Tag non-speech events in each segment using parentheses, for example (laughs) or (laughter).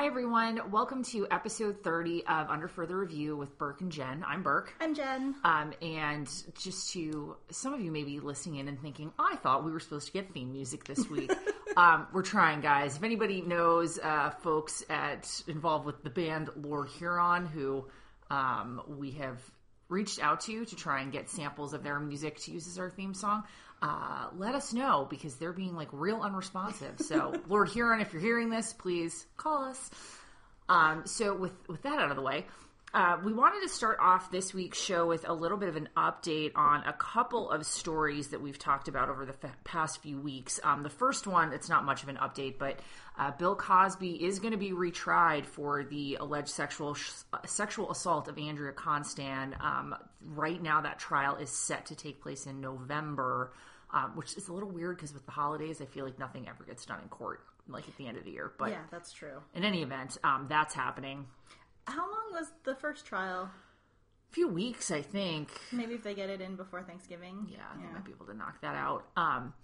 Hi, everyone. Welcome to episode 30 of Under Further Review with Burke and Jen. I'm Burke. I'm Jen. Um, and just to some of you may be listening in and thinking, oh, I thought we were supposed to get theme music this week. (laughs) um, we're trying, guys. If anybody knows uh, folks at involved with the band Lord Huron, who um, we have reached out to to try and get samples of their music to use as our theme song, uh, let us know because they're being like real unresponsive. So, (laughs) Lord Huron, if you're hearing this, please call us. Um, so, with with that out of the way, uh, we wanted to start off this week's show with a little bit of an update on a couple of stories that we've talked about over the f- past few weeks. Um, the first one, it's not much of an update, but uh, Bill Cosby is going to be retried for the alleged sexual sh- sexual assault of Andrea Constand. Um, right now, that trial is set to take place in November, um, which is a little weird because with the holidays, I feel like nothing ever gets done in court, like at the end of the year. But yeah, that's true. in any event, um, that's happening. How long was the first trial? A few weeks, I think. Maybe if they get it in before Thanksgiving. Yeah, they might be able to knock that out. Um,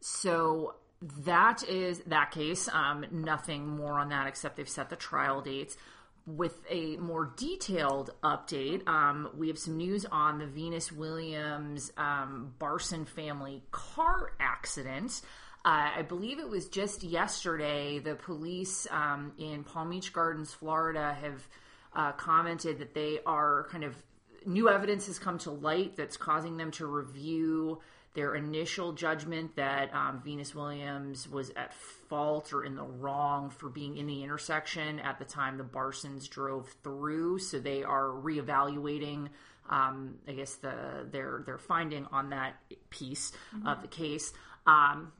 so that is that case. Um, nothing more on that except they've set the trial dates. With a more detailed update, um, we have some news on the Venus Williams um, Barson family car accident. Uh, I believe it was just yesterday. The police um, in Palm Beach Gardens, Florida, have uh, commented that they are kind of new evidence has come to light that's causing them to review their initial judgment that um, Venus Williams was at fault or in the wrong for being in the intersection at the time the Barsons drove through. So they are reevaluating, um, I guess, the their their finding on that piece mm-hmm. of the case. Um,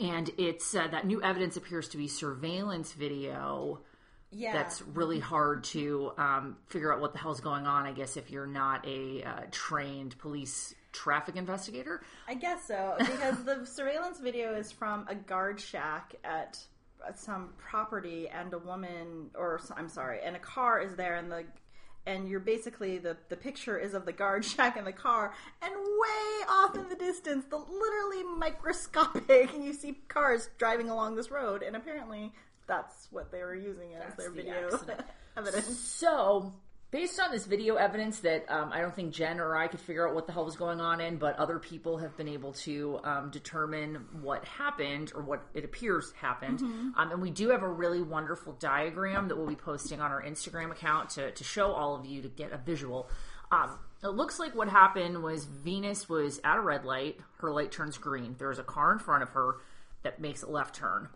and it's uh, that new evidence appears to be surveillance video Yeah. that's really hard to um, figure out what the hell's going on. I guess if you're not a uh, trained police traffic investigator. I guess so because the (laughs) surveillance video is from a guard shack at some property, and a woman, or I'm sorry, and a car is there, and the and you're basically the the picture is of the guard (laughs) shack and the car, and way off in the distance, the literally microscopic, and you see cars driving along this road, and apparently that's what they were using as That's their the video (laughs) evidence. So, based on this video evidence that um, I don't think Jen or I could figure out what the hell was going on in, but other people have been able to um, determine what happened or what it appears happened. Um, and we do have a really wonderful diagram that we'll be posting on our Instagram account to, to show all of you to get a visual. Um, it looks like what happened was Venus was at a red light. Her light turns green. There's a car in front of her that makes a left turn.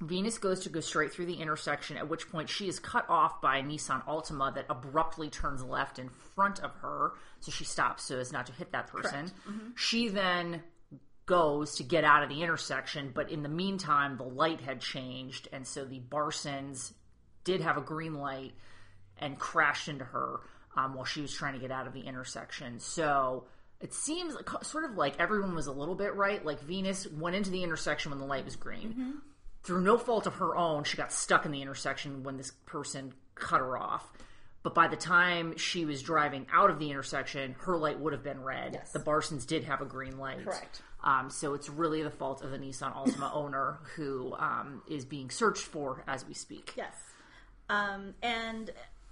Venus goes to go straight through the intersection, at which point she is cut off by a Nissan Altima that abruptly turns left in front of her. So she stops so as not to hit that person. She then goes to get out of the intersection, but in the meantime, the light had changed, and so the Barsons did have a green light and crashed into her um, while she was trying to get out of the intersection. So it seems sort of like everyone was a little bit right. Like Venus went into the intersection when the light was green through no fault of her own, she got stuck in the intersection when this person cut her off. But by the time she was driving out of the intersection, her light would have been red. Yes. The Barsons did have a green light. Correct. Um, so it's really the fault of the Nissan Altima (laughs) owner who um, is being searched for as we speak. Yes. Um, and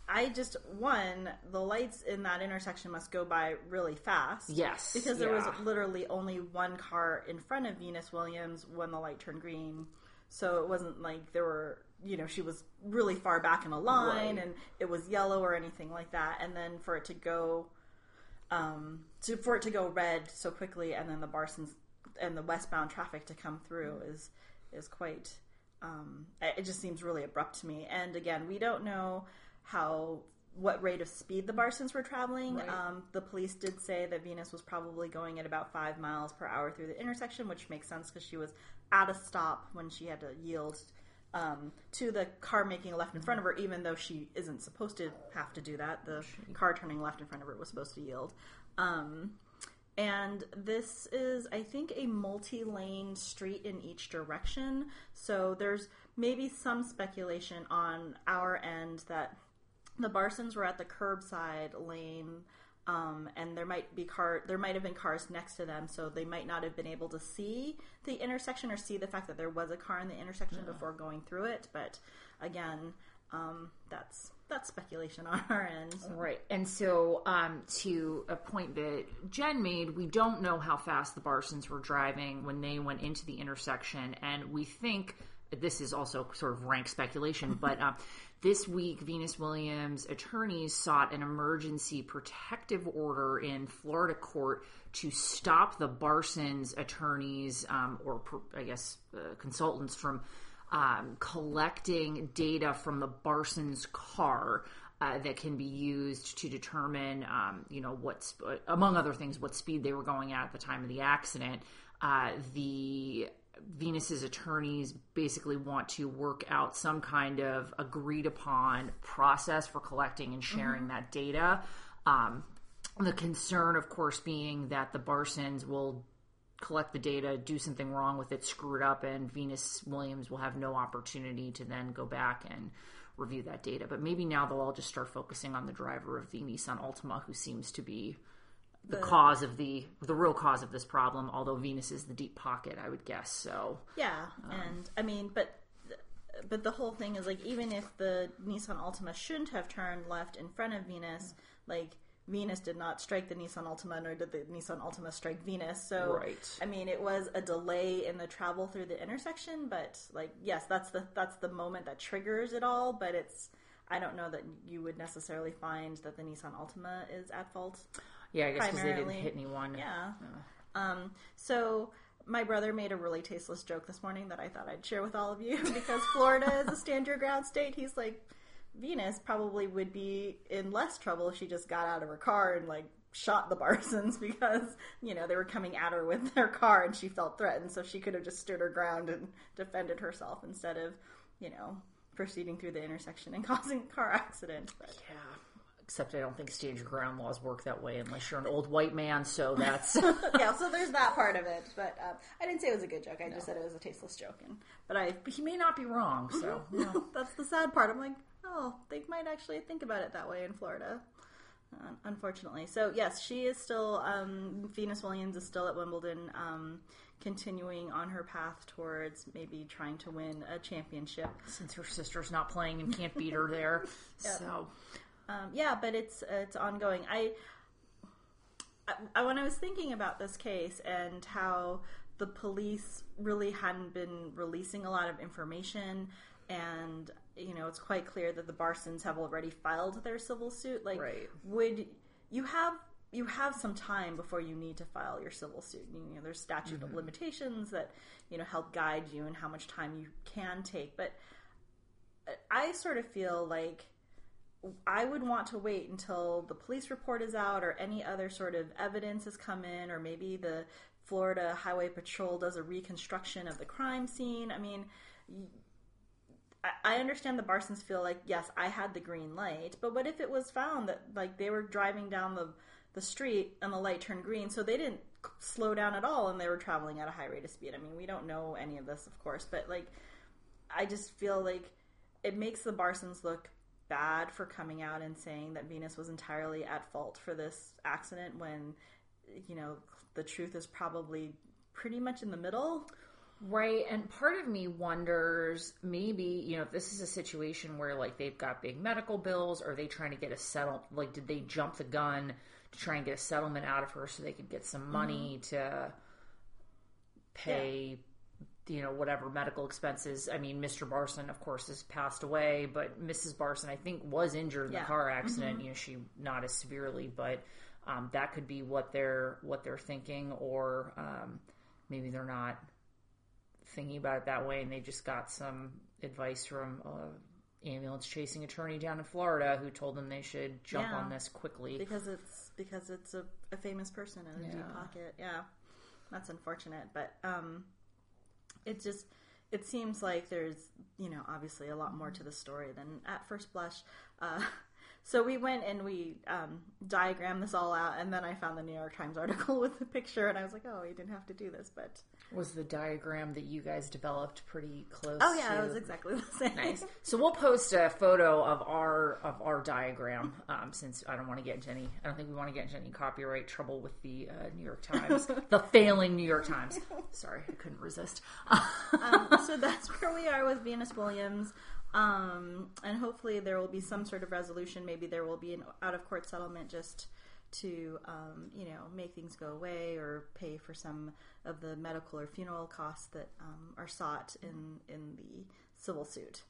I just one the lights in that intersection must go by really fast. Yes, because there was literally only one car in front of Venus Williams when the light turned green. So it wasn't like there were, you know, she was really far back in a line Right. and it was yellow or anything like that. And then for it to go, um, to for it to go red so quickly, and then the Barsons and the westbound traffic to come through is is quite. Um, it just seems really abrupt to me. And again, we don't know how what rate of speed the Barsons were traveling. Right. Um, the police did say that Venus was probably going at about five miles per hour through the intersection, which makes sense because she was at a stop when she had to yield um, to the car making a left in front of her, even though she isn't supposed to have to do that. The car turning left in front of her was supposed to yield. Um, and this is, I think, a multi lane street in each direction. So there's maybe some speculation on our end that the Barsons were at the curbside lane Um, and there might be car there might have been cars next to them so they might not have been able to see the intersection or see the fact that there was a car in the intersection before going through it but again um, that's that's speculation (laughs) on our end Right. And so, um, to a point that Jen made, we don't know how fast the Barsons were driving when they went into the intersection. And we think this is also sort of rank speculation, but um, this week, Venus Williams' attorneys sought an emergency protective order in Florida court to stop the Barsons' attorneys, um, or I guess uh, consultants, from um, collecting data from the Barsons' car uh, that can be used to determine, um, you know, what's among other things, what speed they were going at at the time of the accident. Uh, the Venus's attorneys basically want to work out some kind of agreed upon process for collecting and sharing that data. Um, the concern, of course, being that the Barsons will collect the data, do something wrong with it, screw it up, and Venus Williams will have no opportunity to then go back and review that data. But maybe now they'll all just start focusing on the driver of the Nissan Altima, who seems to be the, cause of the the real cause of this problem. Although Venus is the deep pocket, I would guess. So Yeah, um. and I mean, but but the whole thing is like even if the Nissan Altima shouldn't have turned left in front of Venus, like Venus did not strike the Nissan Altima, nor did the Nissan Altima strike Venus. So Right. I mean, it was a delay in the travel through the intersection, but like yes, that's the that's the moment that triggers it all. But it's I don't know that you would necessarily find that the Nissan Altima is at fault. Yeah, I guess because they didn't hit anyone. Yeah. Um, so my brother made a really tasteless joke this morning that I thought I'd share with all of you (laughs) because Florida is a stand your ground state. He's like, Venus probably would be in less trouble if she just got out of her car and like shot the Barsons (laughs) because you know they were coming at her with their car and she felt threatened, so she could have just stood her ground and defended herself instead of you know proceeding through the intersection and (laughs) causing a car accident. But Yeah. Except I don't think stand your ground laws work that way unless you're an old white man. So that's (laughs) yeah, so there's that part of it. But um, I didn't say it was a good joke. I just said it was a tasteless joke. And, but I, he may not be wrong. So yeah. (laughs) that's the sad part. I'm like, oh, they might actually think about it that way in Florida. Uh, unfortunately, so yes, she is still. Um, Venus Williams is still at Wimbledon, um, continuing on her path towards maybe trying to win a championship. since her sister's not playing and can't beat her there. (laughs) So Um, yeah, but it's it's ongoing. I, I when I was thinking about this case and how the police really hadn't been releasing a lot of information, and you know it's quite clear that the Barsons have already filed their civil suit. Like, Right. would you have you have some time before you need to file your civil suit? You know, there's statute of limitations that you know help guide you and how much time you can take, but. I sort of feel like I would want to wait until the police report is out or any other sort of evidence has come in, or maybe the Florida Highway Patrol does a reconstruction of the crime scene. I mean, I- understand the Barsons feel like, yes, I had the green light, but what if it was found that like they were driving down the the street and the light turned green, so they didn't slow down at all and they were traveling at a high rate of speed. I mean, we don't know any of this, of course, but like I just feel like it makes the Barsons look bad for coming out and saying that Venus was entirely at fault for this accident when you know the truth is probably pretty much in the middle. Right, and part of me wonders maybe, you know, if this is a situation where like they've got big medical bills, are they trying to get a settle like did they jump the gun to try and get a settlement out of her so they could get some money mm-hmm. to pay you know, whatever medical expenses. I mean, Mr. Barson, of course, has passed away, but Mrs. Barson, I think, was injured in Yeah. the car accident. You know, she not as severely, but um, that could be what they're what they're thinking, or um, maybe they're not thinking about it that way, and they just got some advice from a ambulance chasing attorney down in Florida who told them they should jump Yeah. on this quickly. because it's because it's a, a famous person in a deep pocket. Yeah, that's unfortunate, but um, it just it seems like there's you know obviously a lot more to the story than at first blush. Uh, So we went and we um, diagrammed this all out, and then I found the New York Times (laughs) article with the picture, and I was like, "Oh, we didn't have to do this." But Was the diagram that you guys developed pretty close? oh yeah, to... it was exactly the same. Nice. So we'll post a photo of our of our diagram, um, since I don't want to get into any. I don't think we want to get into any copyright trouble with the uh, New York Times, (laughs) the failing New York Times. Sorry, I couldn't resist. um, so that's where we are with Venus Williams. Um, and hopefully there will be some sort of resolution. Maybe there will be an out of court settlement just to, um, you know, make things go away or pay for some of the medical or funeral costs that um, are sought in, in the civil suit.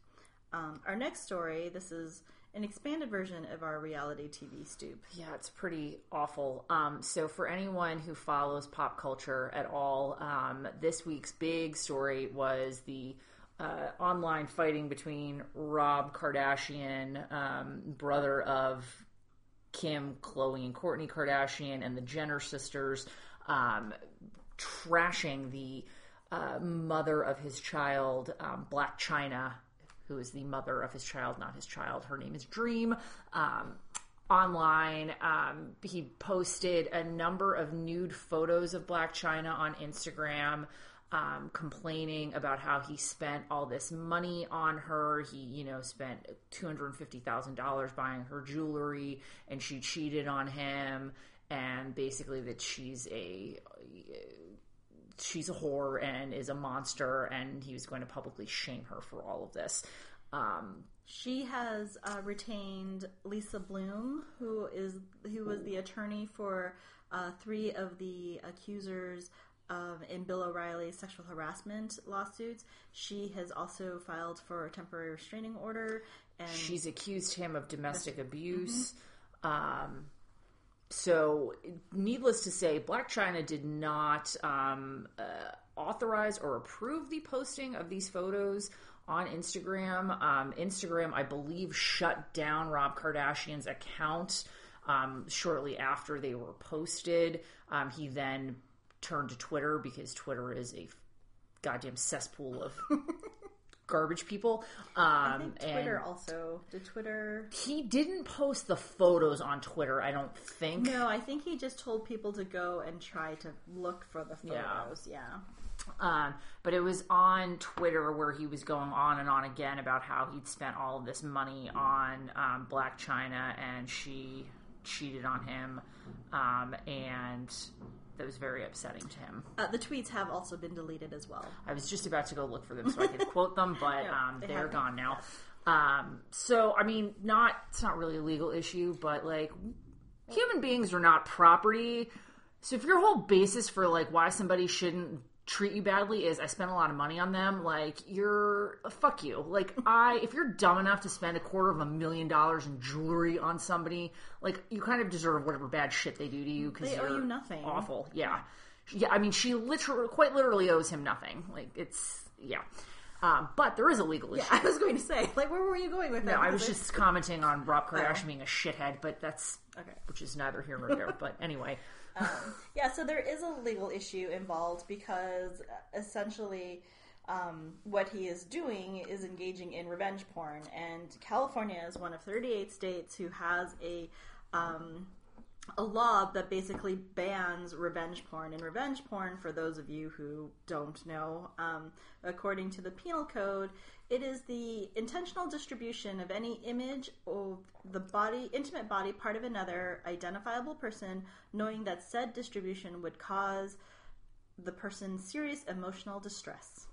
Um, our next story, this is an expanded version of our reality TV stoop. Yeah, it's pretty awful. Um, so, for anyone who follows pop culture at all, um, this week's big story was the uh, online fighting between Rob Kardashian, um, brother of Kim, Khloe, and Kourtney Kardashian, and the Jenner sisters, um, trashing the uh, mother of his child, um, Blac Chyna, who is the mother of his child, not his child. Her name is Dream. Um, online, um, he posted a number of nude photos of Blac Chyna on Instagram. Um, complaining about how he spent all this money on her. He, you know, spent two hundred and fifty thousand dollars buying her jewelry, and she cheated on him. And basically, that she's a she's a whore and is a monster, and he was going to publicly shame her for all of this. Um, She has uh, retained Lisa Bloom, who is who was the attorney for uh, three of the accusers um, in Bill O'Reilly's sexual harassment lawsuits. She has also filed for a temporary restraining order, and she's accused him of domestic abuse. Um, so, needless to say, Blac Chyna did not um, uh, authorize or approve the posting of these photos on Instagram. Um, Instagram, I believe, shut down Rob Kardashian's account um, shortly after they were posted. Um, he then turned to Twitter because Twitter is a goddamn cesspool of (laughs) garbage people. Um, I think Twitter also did Twitter. he didn't post the photos on Twitter, I don't think. No, I think he just told people to go and try to look for the Yeah. photos. Yeah. Um, but it was on Twitter where he was going on and on again about how he'd spent all of this money on um, Blac Chyna and she cheated on him. Um, and that was very upsetting to him. Uh, the tweets have also been deleted as well. I was just about to go look for them so I could quote them, (laughs) but Yeah, um, they they're gone now. Um, so I mean, not it's not really a legal issue, but like human beings are not property. So if your whole basis for like why somebody shouldn't treat you badly is I spent a lot of money on them, like you're fuck you. Like I, if you're dumb enough to spend a quarter of a million dollars in jewelry on somebody, like you kind of deserve whatever bad shit they do to you because They owe you're nothing. Awful, yeah, yeah. I mean, she literally, quite literally, owes him nothing. Like it's yeah. Um, but there is a legal (laughs) issue. I was going to say, like, where were you going with that? No, I was just commenting on Rob Kardashian Oh. being a shithead, but that's Okay. which is neither here nor there. (laughs) but anyway, Yeah, so there is a legal issue involved because essentially um, what he is doing is engaging in revenge porn. And California is one of 38 states who has a. Um, a law that basically bans revenge porn. And revenge porn, for those of you who don't know, um, according to the penal code, it is the intentional distribution of any image of the body, intimate body part of another identifiable person, knowing that said distribution would cause the person serious emotional distress.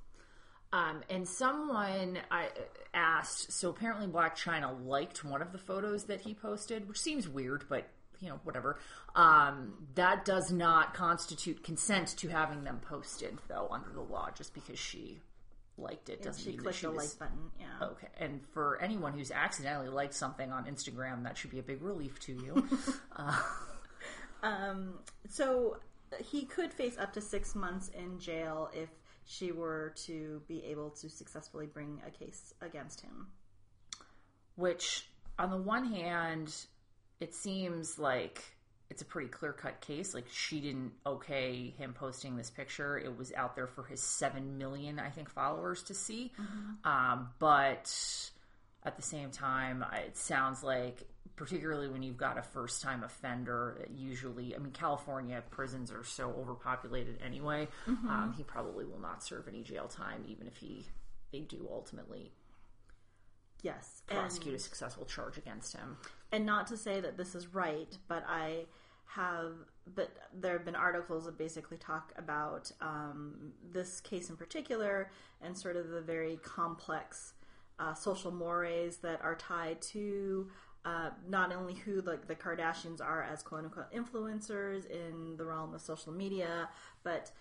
um, and someone I asked. So apparently, Blac Chyna liked one of the photos that he posted, which seems weird, but you know, whatever. Um, that does not constitute consent to having them posted, though, under the law. Just because she liked it doesn't She mean that clicked she the was like button. Yeah. Okay, and for anyone who's accidentally liked something on Instagram, that should be a big relief to you. (laughs) Um, so he could face up to six months in jail if she were to be able to successfully bring a case against him. Which, on the one hand, it seems like it's a pretty clear cut case. Like, she didn't okay him posting this picture. It was out there for his 7 million, I think, followers to see. Um, but at the same time, it sounds like particularly when you've got a first time offender. Usually, I mean, California prisons are so overpopulated anyway. Um, he probably will not serve any jail time, even if he they do ultimately Yes, prosecute and, a successful charge against him. and not to say that this is right, but I have, but there have been articles that basically talk about um, this case in particular and sort of the very complex uh, social mores that are tied to. Uh, not only who like the Kardashians are as quote unquote influencers in the realm of social media, but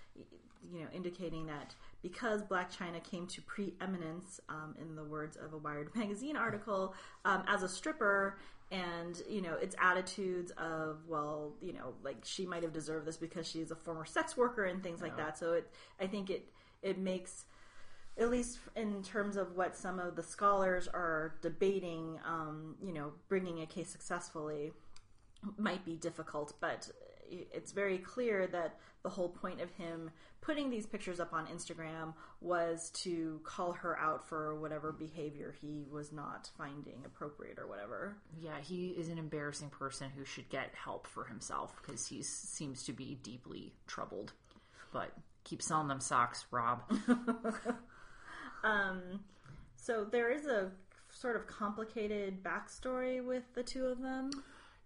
you know, indicating that because Blac Chyna came to preeminence, um, in the words of a Wired (laughs) magazine article, um, as a stripper, and you know, its attitudes of well, you know, like she might have deserved this because she's a former sex worker and things like that. So it, I think it it makes at least in terms of what some of the scholars are debating, um, you know, bringing a case successfully might be difficult, but it's very clear that the whole point of him putting these pictures up on Instagram was to call her out for whatever behavior he was not finding appropriate or whatever. Yeah, he is an embarrassing person who should get help for himself because he seems to be deeply troubled. But keep selling them socks, Rob. (laughs) Um, so there is a sort of complicated backstory with the two of them.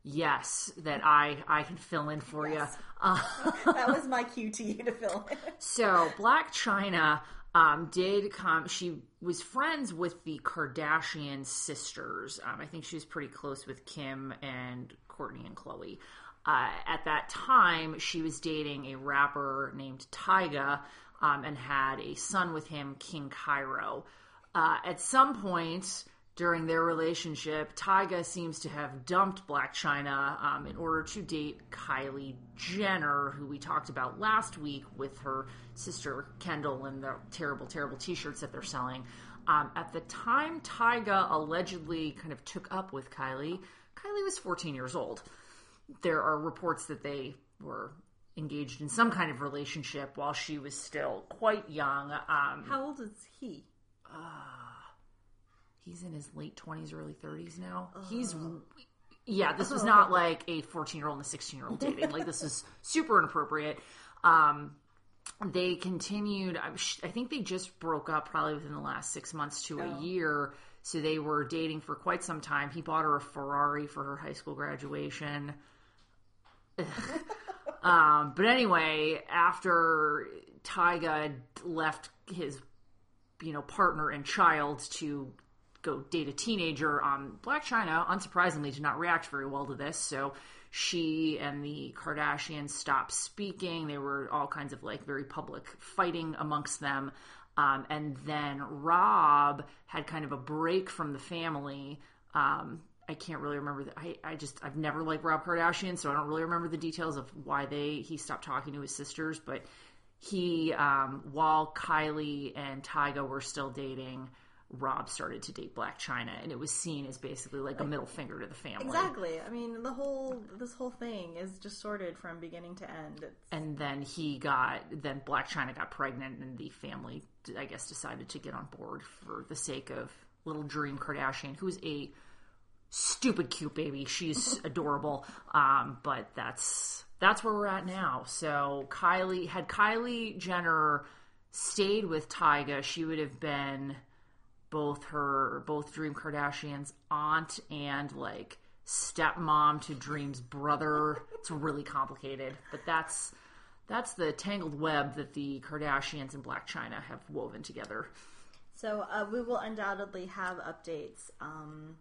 Yes, that I I can fill in for Yes. you. (laughs) Uh, That was my cue to you to fill in. So Blac Chyna um, did come. She was friends with the Kardashian sisters. Um, I think she was pretty close with Kim and Kourtney and Khloe. Uh, at that time, she was dating a rapper named Tyga um, and had a son with him, King Cairo. Uh, at some point during their relationship, Tyga seems to have dumped Blac Chyna um, in order to date Kylie Jenner, who we talked about last week with her sister Kendall and the terrible, terrible t shirts that they're selling. Um, at the time Tyga allegedly kind of took up with Kylie, Kylie was 14 years old. There are reports that they were engaged in some kind of relationship while she was still quite young. Um, How old is he? He's in his late 20s early 30s now. He's yeah this was not like a 14 year old and a 16 year old dating. Like this is (laughs) super inappropriate. Um they continued I, think they just broke up probably within the last six months to a year. So they were dating for quite some time. He bought her a ferrari for her high school graduation. (laughs) Um, but anyway, after Tyga left his, you know, partner and child to go date a teenager, um, Blac Chyna, unsurprisingly, did not react very well to this. So she and the Kardashians stopped speaking. There were all kinds of like very public fighting amongst them. Um, and then Rob had kind of a break from the family. Um, I can't really remember. The, I I just I've never liked Rob Kardashian, so I don't really remember the details of why they he stopped talking to his sisters. But he, um, while Kylie and Tyga were still dating, Rob started to date Blac Chyna, and it was seen as basically like a middle finger to the family. Exactly. I mean, the whole this whole thing is just sorted from beginning to end. It's, And then he got then Blac Chyna got pregnant, and the family I guess decided to get on board for the sake of little Dream Kardashian, who's a stupid cute baby. She's (laughs) adorable. Um, but that's that's where we're at now. So Kylie had Kylie Jenner stayed with Tyga, she would have been both her both Dream Kardashian's aunt and like stepmom to Dream's brother. It's really complicated, but that's that's the tangled web that the Kardashians and Blac Chyna have woven together. So uh, we will undoubtedly have updates um,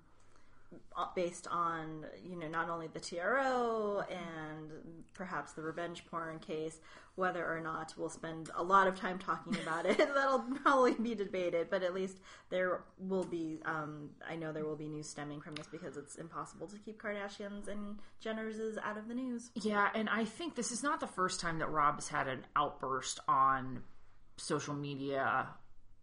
based on you know not only the TRO and perhaps the revenge porn case, whether or not we'll spend a lot of time talking (laughs) about it. (laughs) That'll probably be debated, but at least there will be. Um, I know there will be news stemming from this because it's impossible to keep Kardashians and Jenners out of the news. Yeah, and I think this is not the first time that Rob has had an outburst on social media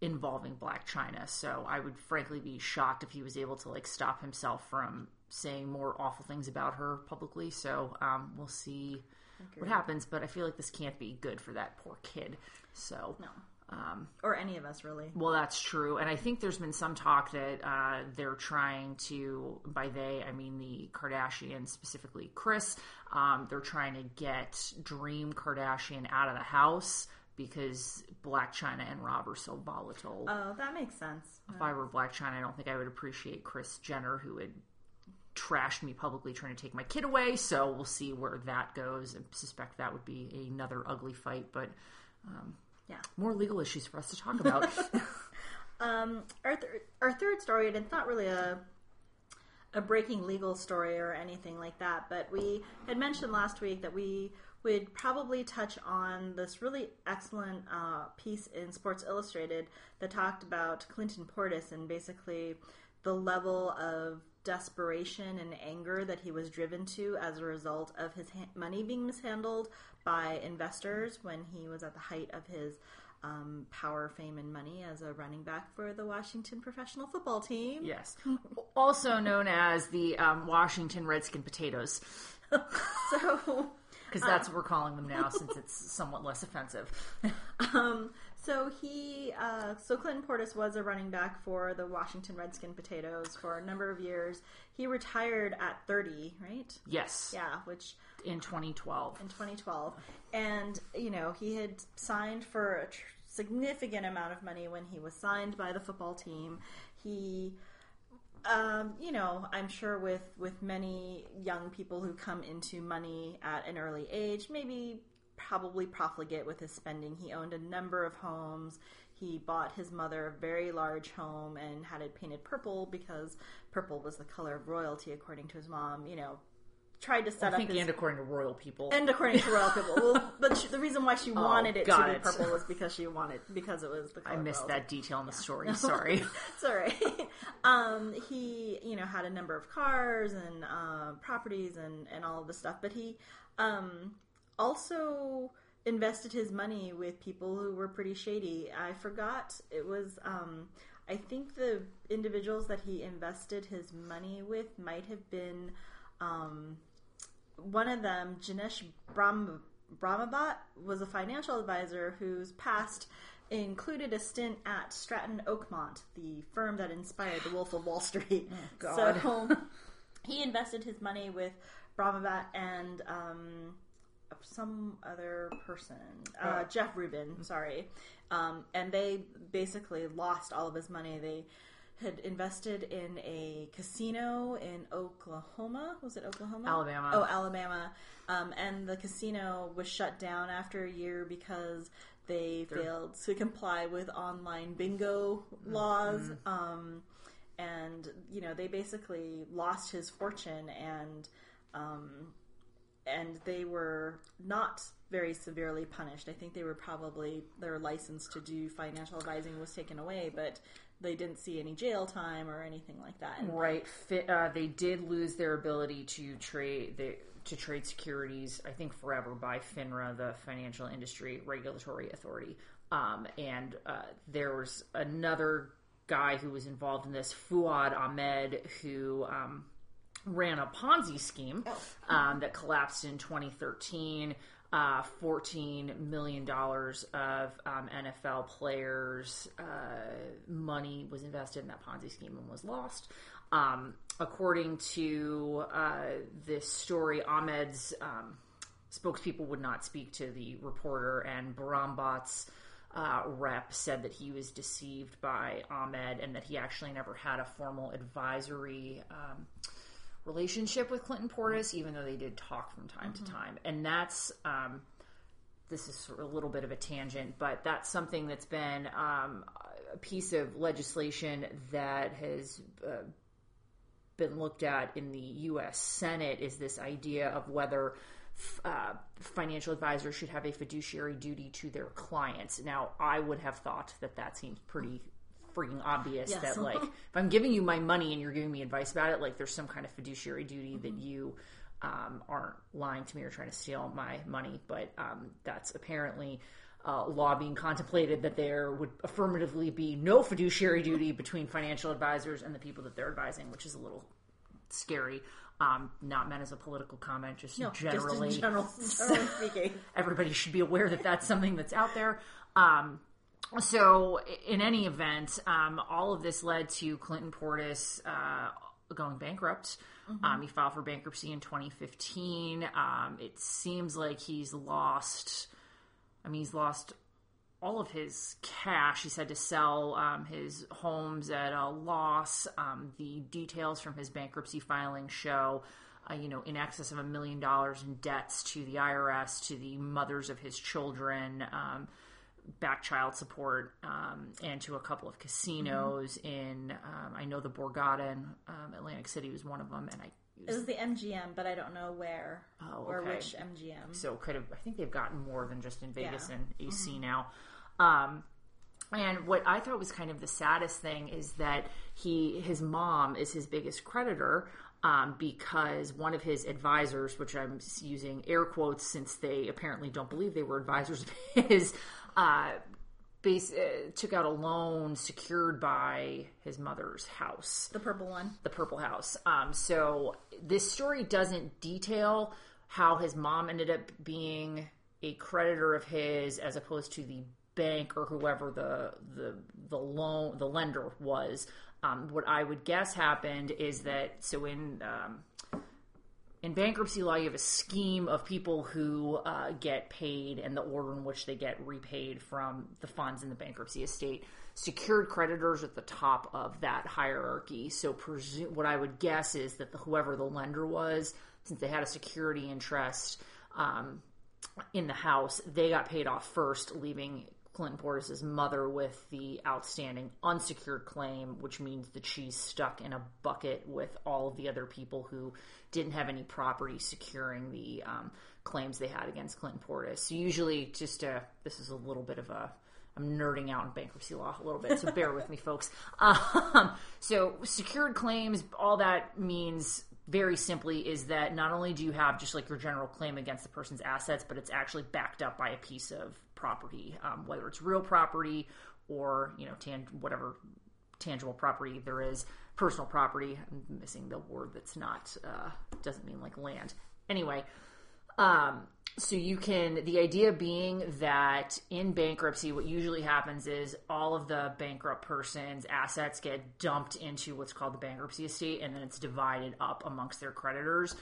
involving Blac Chyna. So I would frankly be shocked if he was able to like stop himself from saying more awful things about her publicly. So um, we'll see what happens. But I feel like this can't be good for that poor kid. So No. or any of us really. Well, that's true, and I think there's been some talk that uh, they're trying to, by they, I mean the Kardashians, specifically Kris. Um, they're trying to get Dream Kardashian out of the house because Blac Chyna and Rob are so volatile. Oh, that makes sense. if I were Blac Chyna, I don't think I would appreciate Kris Jenner, who had trashed me publicly trying to take my kid away. So we'll see where that goes. I suspect that would be another ugly fight, but Yeah. more legal issues for us to talk about. (laughs) (laughs) Um, our th- our third story, and it's not really a a breaking legal story or anything like that, but we had mentioned last week that we would probably touch on this really excellent uh, piece in Sports Illustrated that talked about Clinton Portis and basically the level of desperation and anger that he was driven to as a result of his ha- money being mishandled by investors when he was at the height of his um, power, fame, and money as a running back for the Washington professional football team. yes. Also known as the um, Washington Redskin potatoes, (laughs) So, because that's what we're calling them now since it's (laughs) somewhat less offensive. (laughs) um, so he, uh, so Clinton Portis was a running back for the Washington Redskin Potatoes for a number of years. He retired at 30, right? yes. Yeah, which In 2012. in 2012, and you know he had signed for a tr- significant amount of money when he was signed by the football team. He, um, you know, I'm sure with with many young people who come into money at an early age, maybe probably profligate with his spending. He owned a number of homes. He bought his mother a very large home and had it painted purple because purple was the color of royalty, according to his mom. You know, tried to set I up think, his and according to royal people. and according to royal people. Well, (laughs) but she, the reason why she wanted it to be it. purple was because she wanted because it was the color I missed that detail in the story. (laughs) Sorry. It's all right. (laughs) um, he, you know, had a number of cars and uh, properties and and all of this stuff, but he um, also invested his money with people who were pretty shady. I forgot it was. Um, I think the individuals that he invested his money with might have been. Um, one of them, Jinesh Brahm, Brahmbhatt, was a financial advisor whose past included a stint at Stratton Oakmont, the firm that inspired The Wolf of Wall Street. (laughs) God. So (laughs) he invested his money with Brahmbhatt and um, some other person, uh, Jeff Rubin, sorry. Um, and they basically lost all of his money. They had invested in a casino in Oklahoma. Was it Oklahoma? Alabama. Oh, Alabama. Um, and the casino was shut down after a year because they failed to comply with online bingo laws. Um, and, you know, they basically lost his fortune and um, and they were not very severely punished. I think they were probably their license to do financial advising was taken away, but they didn't see any jail time or anything like that. And Right. Uh, they did lose their ability to trade the, to trade securities. I think forever by FINRA, the Financial Industry Regulatory Authority. Um, and uh, there was another guy who was involved in this, Fuad Ahmed, who um, ran a Ponzi scheme um, that collapsed in 2013. Uh, $14 million of um, NFL players' uh, money was invested in that Ponzi scheme and was lost. Um, according to uh, this story, Ahmed's um, spokespeople would not speak to the reporter, and Brahmbhatt's uh, rep said that he was deceived by Ahmed and that he actually never had a formal advisory um, relationship with Clinton Portis, even though they did talk from time to time. And that's um, this is a little bit of a tangent, but that's something that's been um, a piece of legislation that has uh, been looked at in the U.S. Senate. Is this idea of whether uh, financial advisors should have a fiduciary duty to their clients? Now, I would have thought that that seems pretty freaking obvious Yes. that like if I'm giving you my money and you're giving me advice about it, like there's some kind of fiduciary duty that you um, aren't lying to me or trying to steal my money. But um, that's apparently uh, law being contemplated that there would affirmatively be no fiduciary duty between financial advisors and the people that they're advising, which is a little scary. Um, not meant as a political comment, just no, generally just in general, generally (laughs) speaking. everybody should be aware that that's something that's out there. Um, so, in any event, um, all of this led to Clinton Portis uh, going bankrupt. Um, he filed for bankruptcy in 2015. Um, it seems like he's lost. I mean, he's lost all of his cash. He's had to sell um, his homes at a loss. Um, the details from his bankruptcy filing show, uh, you know, in excess of a million dollars in debts to the IRS, to the mothers of his children. Back child support um, and to a couple of casinos in um, I know the Borgata in um, Atlantic City was one of them and I It was the MGM, but I don't know where Oh, or which MGM. so could have I think they've gotten more than just in Vegas Yeah. and AC now. Um, and what I thought was kind of the saddest thing is that he his mom is his biggest creditor. Um, because one of his advisors, which I'm using air quotes since they apparently don't believe they were advisors of (laughs) his, uh, base, uh, took out a loan secured by his mother's house the purple one. the Purple House. Um, so this story doesn't detail how his mom ended up being a creditor of his as opposed to the bank or whoever the the the loan the lender was. Um, what I would guess happened is that so in um, in bankruptcy law, you have a scheme of people who uh, get paid and the order in which they get repaid from the funds in the bankruptcy estate. Secured creditors at the top of that hierarchy. So, presu- what I would guess is that the, whoever the lender was, since they had a security interest um, in the house, they got paid off first, leaving Clinton Portis's mother with the outstanding unsecured claim, which means that she's stuck in a bucket with all of the other people who didn't have any property securing the um, claims they had against Clinton Portis. So usually, just uh, this is a little bit of a I'm nerding out in bankruptcy law a little bit, so bear with me, folks. (laughs) Um, so, secured claims, all that means very simply is that not only do you have just like your general claim against the person's assets, but it's actually backed up by a piece of property, um, whether it's real property or you know tan- whatever tangible property there is, personal property. I'm missing the word that's not uh, doesn't mean like land. Anyway, um, so you can, the idea being that in bankruptcy, what usually happens is all of the bankrupt person's assets get dumped into what's called the bankruptcy estate and then it's divided up amongst their creditors.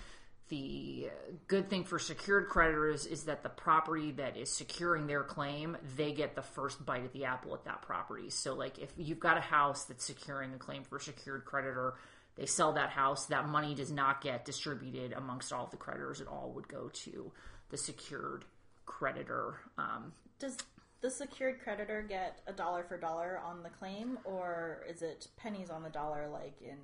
The good thing for secured creditors is that the property that is securing their claim, they get the first bite at the apple at that property. So, like, if you've got a house that's securing a claim for a secured creditor, they sell that house, that money does not get distributed amongst all the creditors. It all would go to the secured creditor. Um, Does the secured creditor get a dollar for dollar on the claim, or is it pennies on the dollar like in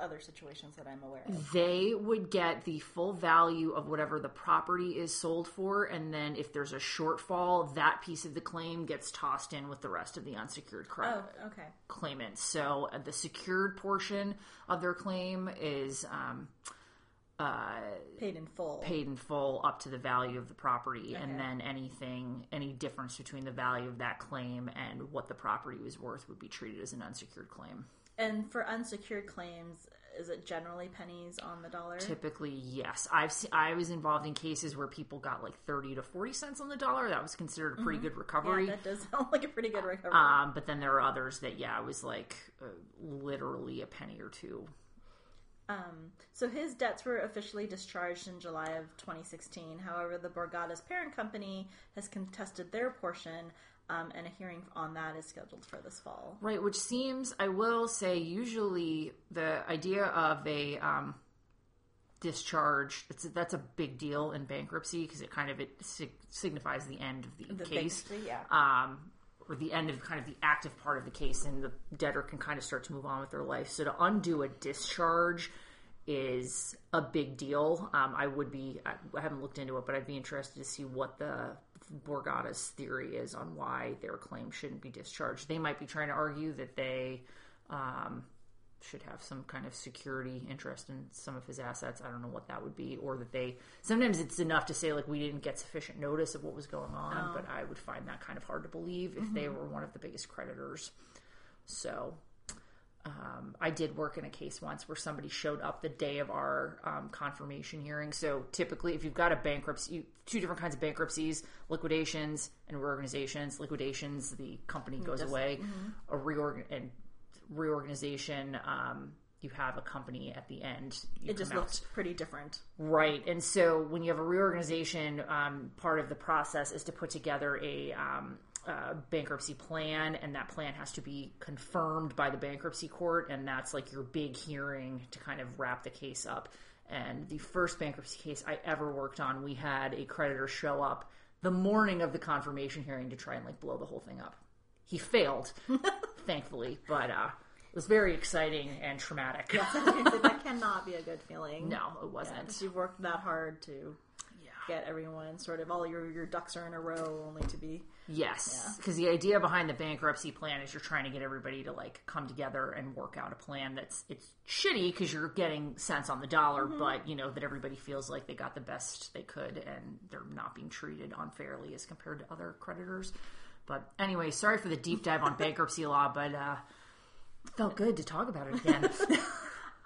other situations that I'm aware of? they would get the full value of whatever the property is sold for, and then if there's a shortfall, that piece of the claim gets tossed in with the rest of the unsecured credit. Oh, okay. claimants. So uh, the secured portion of their claim is um, Paid in full. paid in full up to the value of the property, and then anything, any difference between the value of that claim and what the property was worth would be treated as an unsecured claim. And for unsecured claims, is it generally pennies on the dollar? Typically, yes. I've se- I was involved in cases where people got like thirty to forty cents on the dollar. That was considered a pretty good recovery. Mm-hmm. Yeah, that does (laughs) sound like a pretty good recovery. um, but then there are others that, yeah, it was like uh, literally a penny or two. Um, so his debts were officially discharged in July of 2016. However, the Borgata's parent company has contested their portion, um, and a hearing on that is scheduled for this fall. Right, which seems, I will say, usually the idea of a um, discharge that's that's a big deal in bankruptcy because it kind of it sig- signifies the end of the, The case, yeah. um, or the end of kind of the active part of the case, and the debtor can kind of start to move on with their life. So to undo a discharge is a big deal. Um, I would be, I, haven't looked into it, but I'd be interested to see what the Borgata's theory is on why their claim shouldn't be discharged. They might be trying to argue that they um, should have some kind of security interest in some of his assets. I don't know what that would be, or that they sometimes it's enough to say like we didn't get sufficient notice of what was going on, but I would find that kind of hard to believe if they were one of the biggest creditors. So, um, I did work in a case once where somebody showed up the day of our um, confirmation hearing. So typically, if you've got a bankruptcy, two different kinds of bankruptcies: liquidations and reorganizations. Liquidations, the company goes Just- away. A reorg and reorganization, um, you have a company at the end. It just out. looked pretty different. Right. And so when you have a reorganization, um, part of the process is to put together a, um, uh bankruptcy plan, and that plan has to be confirmed by the bankruptcy court, and that's like your big hearing to kind of wrap the case up. And the first bankruptcy case I ever worked on, we had a creditor show up the morning of the confirmation hearing to try and like blow the whole thing up. He failed, (laughs) thankfully, but uh, it was very exciting and traumatic. that cannot be a good feeling. No, it wasn't. because you've worked that hard to get everyone sort of all your your ducks are in a row, only to be Yes, because the idea behind the bankruptcy plan is you're trying to get everybody to like come together and work out a plan that's it's shitty because you're getting cents on the dollar, but you know that everybody feels like they got the best they could and they're not being treated unfairly as compared to other creditors. But anyway, sorry for the deep dive on bankruptcy law, but uh, it felt good to talk about it again. (laughs)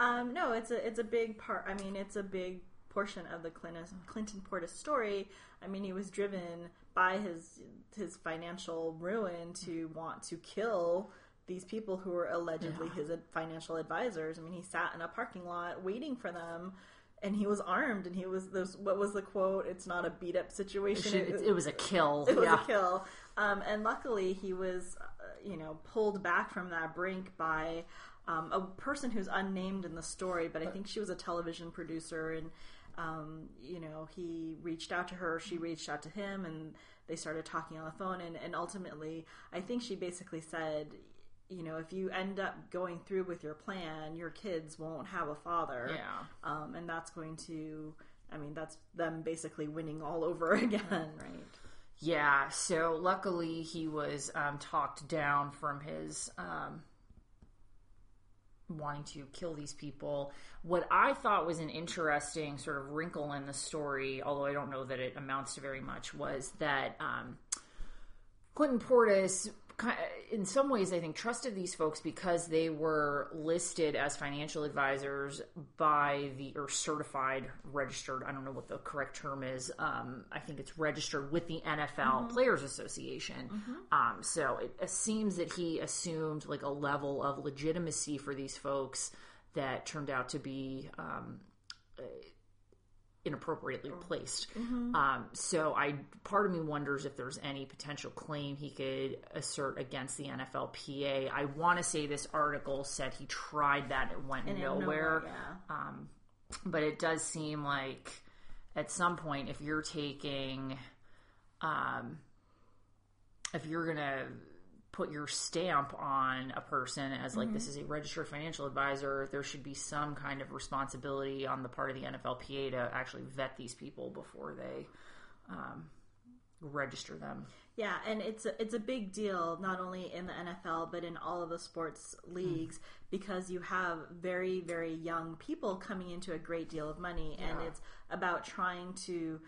Um, no, it's a it's a big part. I mean, it's a big portion of the Clinton Clinton Portis story. I mean, he was driven by his his financial ruin to want to kill these people who were allegedly his financial advisors. I mean, he sat in a parking lot waiting for them. And he was armed, and he was. What was the quote? It's not a beat up situation. it, it was a kill. it was yeah. a kill. Um, and luckily, he was, uh, you know, pulled back from that brink by um, a person who's unnamed in the story, but I think she was a television producer, and um, you know, he reached out to her, she reached out to him, and they started talking on the phone, and, and ultimately, I think she basically said. You know, if you end up going through with your plan, your kids won't have a father. Yeah. Um, and that's going to, I mean, that's them basically winning all over (laughs) again. Right. Yeah, so luckily he was um, talked down from his um, wanting to kill these people. What I thought was an interesting sort of wrinkle in the story, although I don't know that it amounts to very much, was that um, Clinton Portis, in some ways, I think, trusted these folks because they were listed as financial advisors by the, or certified, registered, I don't know what the correct term is. Um, I think it's registered with the NFL Players Association. Um, so it, it seems that he assumed like a level of legitimacy for these folks that turned out to be um, inappropriately placed. Um, so I part of me wonders if there's any potential claim he could assert against the NFLPA. I want to say this article said he tried that it went And it nowhere. yeah. Um, but it does seem like at some point if you're taking um, if you're gonna put your stamp on a person as like this is a registered financial advisor there should be some kind of responsibility on the part of the nflpa to actually vet these people before they um, register them. Yeah, and it's a, it's a big deal not only in the NFL but in all of the sports leagues because you have very very young people coming into a great deal of money and it's about trying to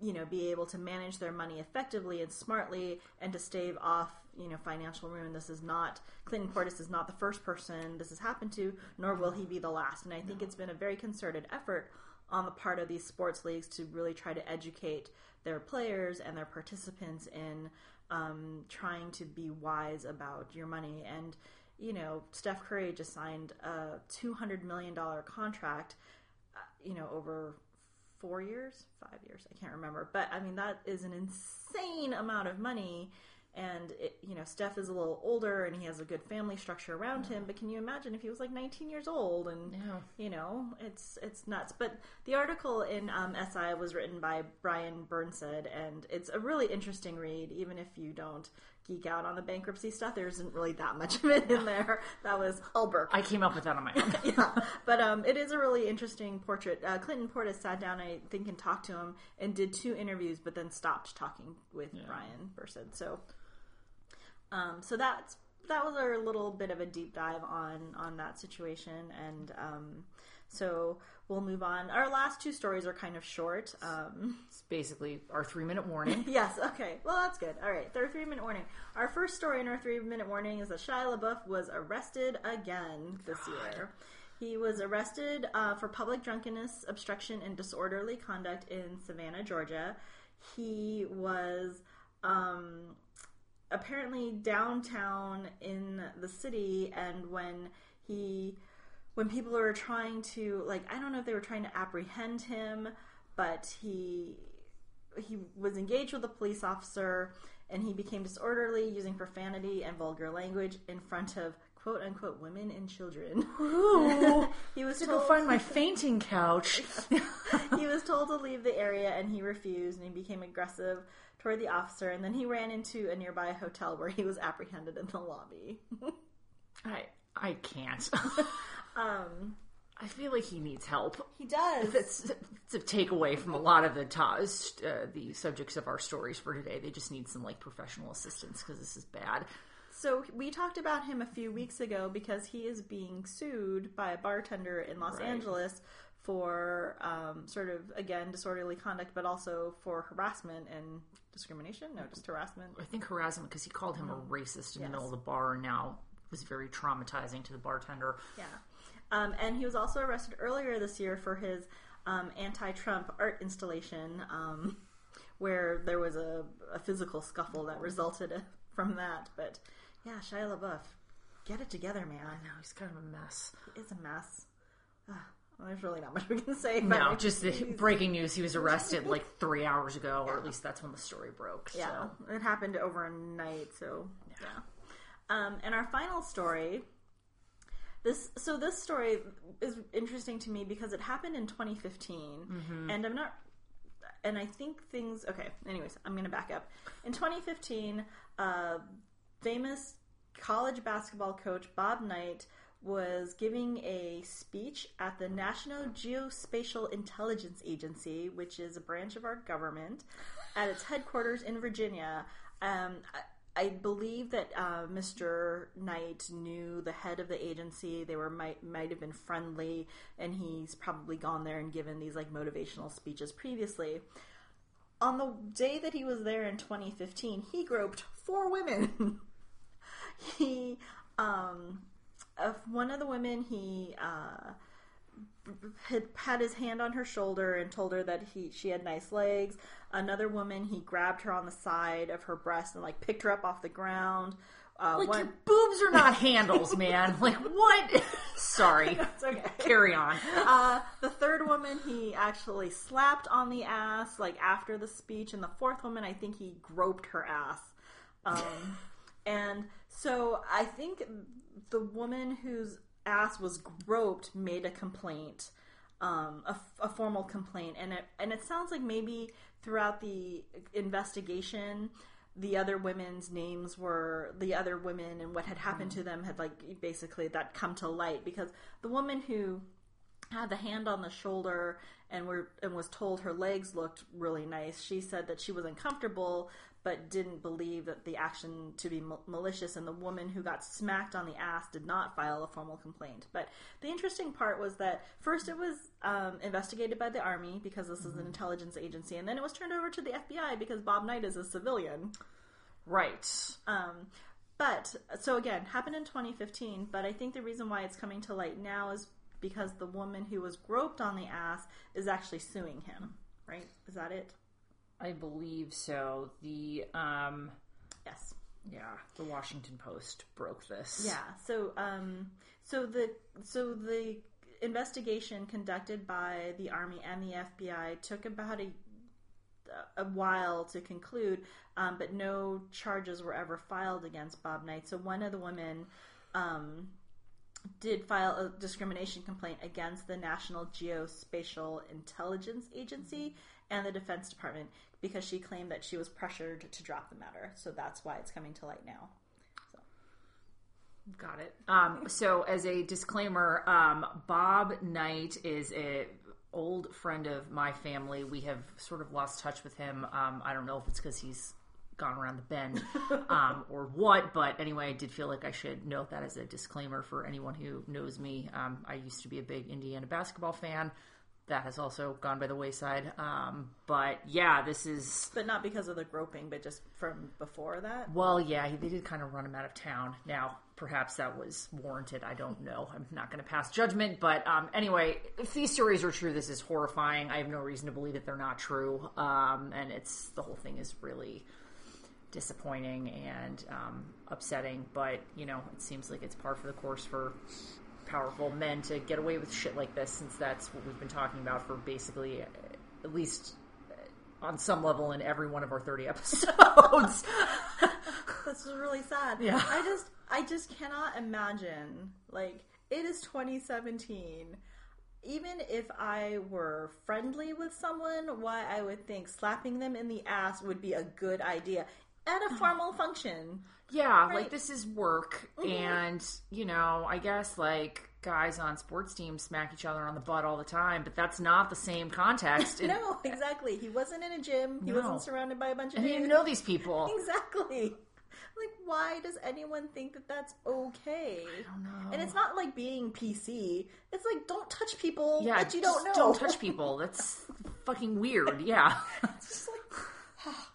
you know be able to manage their money effectively and smartly and to stave off you know financial ruin this is not clinton portis is not the first person this has happened to nor will he be the last and i think it's been a very concerted effort on the part of these sports leagues to really try to educate their players and their participants in um, trying to be wise about your money and you know steph curry just signed a $200 million contract uh, you know over four years, five years, I can't remember. But I mean, that is an insane amount of money. And it, you know, Steph is a little older and he has a good family structure around him. But can you imagine if he was like 19 years old and Yeah. you know, it's it's nuts. But the article in um, SI was written by Brian Burnside, and it's a really interesting read. Even if you don't geek out on the bankruptcy stuff, there isn't really that much of it in there. That was Ulberg i came up with that on my own (laughs) yeah, but um, it is a really interesting portrait. Uh, Clinton Portis sat down, I think, and talked to him, and did two interviews, but then stopped talking with Brian Burnside. So, um, so that's that was our little bit of a deep dive on on that situation, and um, So we'll move on. Our last two stories are kind of short. Um, It's basically our three minute warning. (laughs) yes, okay. Well, that's good. All right, their three minute warning. Our first story in our three minute warning is that Shia LaBeouf was arrested again this year. He was arrested uh, for public drunkenness, obstruction, and disorderly conduct in Savannah, Georgia. He was um, apparently downtown in the city, and when he when people were trying to like I don't know if they were trying to apprehend him, but he he was engaged with a police officer and he became disorderly using profanity and vulgar language in front of quote unquote women and children. (laughs) Ooh, (laughs) he was to go find my (laughs) fainting couch. he was told to leave the area and he refused and he became aggressive toward the officer and then he ran into a nearby hotel where he was apprehended in the lobby. I I can't. um I feel like he needs help. he does. That's it's a takeaway from a lot of the to- uh, the subjects of our stories for today. They just need some like professional assistance because this is bad. So we talked about him a few weeks ago because he is being sued by a bartender in Los Right. Angeles for um, sort of again disorderly conduct, but also for harassment and discrimination. No, just harassment. I think harassment because he called him a racist in Yes. the middle of the bar, now was very traumatizing to the bartender. Yeah. Um, and he was also arrested earlier this year for his um, anti-Trump art installation, um, where there was a, a physical scuffle that resulted from that. But yeah, Shia LaBeouf, get it together, man. I know he's kind of a mess. It's a mess. Ugh, there's really not much we can say. But No, just the breaking news. He was arrested (laughs) like three hours ago, or at least that's when the story broke. yeah, So. it happened overnight. So yeah. Um, and our final story. This so this story is interesting to me because it happened in 2015, and I'm not. And I think things. Okay. Anyways, I'm going to back up. In 2015, uh, famous college basketball coach Bob Knight was giving a speech at the National Geospatial Intelligence Agency, which is a branch of our government, at its headquarters in Virginia. Um, I, believe that uh, Mr. Knight knew the head of the agency. They were might might have been friendly, and he's probably gone there and given these like motivational speeches previously on the day that he was there in 2015, he groped four women. (laughs) (laughs) he, um, uh, one of the women, he uh, had had his hand on her shoulder and told her that he she had nice legs. Another woman, he grabbed her on the side of her breast and like picked her up off the ground. Uh, Like one, your boobs are not handles, man. (laughs) Like what? (laughs) Sorry. it's okay. Carry on. Uh, the third woman he actually slapped on the ass like after the speech, and the fourth woman I think he groped her ass. Um, and so I think the woman whose ass was groped made a complaint, um, a, a formal complaint, and it and it sounds like maybe throughout the investigation. The other women's names were the other women, and what had happened to them had like basically that come to light because the woman who had the hand on the shoulder and were and was told her legs looked really nice. She said that she was uncomfortable but didn't believe that the action to be malicious and the woman who got smacked on the ass did not file a formal complaint. But the interesting part was that first it was um, investigated by the army because this is an intelligence agency and then it was turned over to the FBI because Bob Knight is a civilian. Right. Um, but so again, happened in 2015. But I think the reason why it's coming to light now is because the woman who was groped on the ass is actually suing him. Right? Is that it? I believe so. The um Yes. yeah, the Washington Post broke this. Yeah. So um, so the so the investigation conducted by the army and the FBI took about a a while to conclude, um, but no charges were ever filed against Bob Knight. So one of the women um, did file a discrimination complaint against the National Geospatial Intelligence Agency and the Defense Department because she claimed that she was pressured to drop the matter. So that's why it's coming to light now. Got it. Um, so, as a disclaimer, um, Bob Knight is a old friend of my family. We have sort of lost touch with him. Um, I don't know if it's because he's gone around the bend (laughs) um, or what. But anyway, I did feel like I should note that as a disclaimer for anyone who knows me. Um, I used to be a big Indiana basketball fan. That has also gone by the wayside. Um, but yeah, this is. But not because of the groping, but just from before that. Well, yeah, they did kind of run him out of town. Now, perhaps that was warranted. I don't know. I'm not going to pass judgment. But um, anyway, if these stories are true, this is horrifying. I have no reason to believe that they're not true. Um, and it's the whole thing is really disappointing and um, upsetting. But you know, it seems like it's par for the course for powerful men to get away with shit like this, since that's what we've been talking about for basically at least on some level in every one of our 30 (laughs) episodes. this is really sad. Yeah. I just I just cannot imagine like it is 2017. Even if I were friendly with someone, why I would think slapping them in the ass would be a good idea at a uh-huh. formal function. Yeah, Right. like this is work, mm-hmm. and you know, I guess like guys on sports teams smack each other on the butt all the time, but that's not the same context. (laughs) No, exactly. He wasn't in a gym. He No. wasn't surrounded by a bunch of I didn't know these people. (laughs) Exactly. Like, why does anyone think that that's okay? I don't know. And it's not like being PC. It's like don't touch people Yeah, that you don't know. Don't (laughs) touch people. That's fucking weird. Yeah. It's just like, (sighs)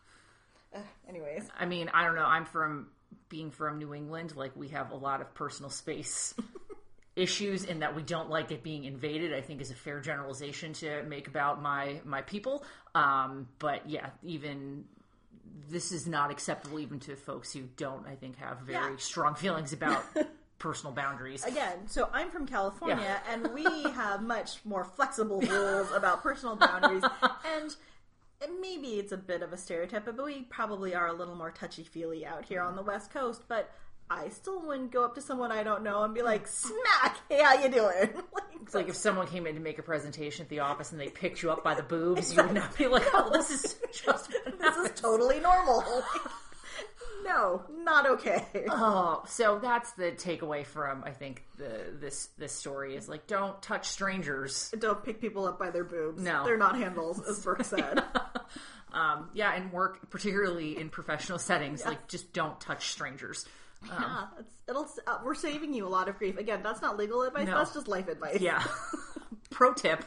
anyways, I mean, I don't know. I'm from being from New England. Like we have a lot of personal space (laughs) issues, in that we don't like it being invaded. I think is a fair generalization to make about my my people. Um, but yeah, even this is not acceptable even to folks who don't. I think have very Yeah. strong feelings about (laughs) personal boundaries. again, so I'm from California, Yeah. and we (laughs) have much more flexible rules about personal boundaries. And and maybe it's a bit of a stereotype, but we probably are a little more touchy feely out here on the mm-hmm. West Coast. But I still wouldn't go up to someone I don't know and be like, "Smack, hey, how you doing?" (laughs) like, It's like if someone came in to make a presentation at the office and they picked you up by the boobs, you would not be like, "Oh, this is just (laughs) this is totally normal. (laughs) Like, no, not okay. Oh, so that's the takeaway from I think the this this story is like don't touch strangers. Don't pick people up by their boobs. No. they're not handles, as Burke said. Um, yeah, and work particularly in professional settings, like just don't touch strangers. yeah, it's, it'll. Uh, we're saving you a lot of grief. Again, that's not legal advice. No. That's just life advice. Yeah. (laughs) Pro tip: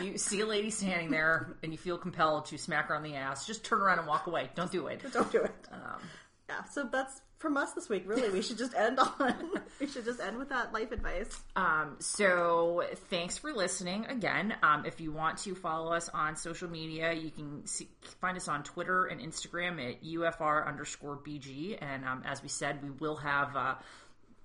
you see a lady standing there and you feel compelled to smack her on the ass, just turn around and walk away. Don't do it. don't do it. Um, yeah, so that's from us this week. Really, we should just end on. (laughs) we should just end with that life advice. Um, so thanks for listening again. Um, if you want to follow us on social media, you can see, find us on Twitter and Instagram at UFR underscore BG. And um, as we said, we will have uh,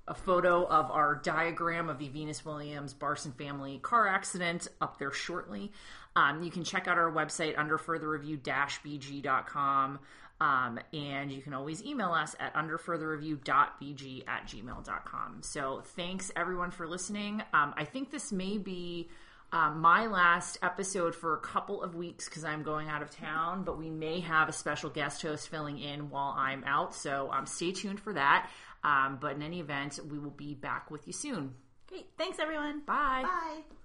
a photo of our diagram of the Venus Williams Barson family car accident up there shortly. Um, you can check out our website under further review bg.com. Um, and you can always email us at underfurtherreview.bg at gmail.com. So thanks everyone for listening. Um, I think this may be um, my last episode for a couple of weeks because I'm going out of town, but we may have a special guest host filling in while I'm out. So um, stay tuned for that. Um, but in any event, we will be back with you soon. Great. Thanks, everyone. Bye. Bye.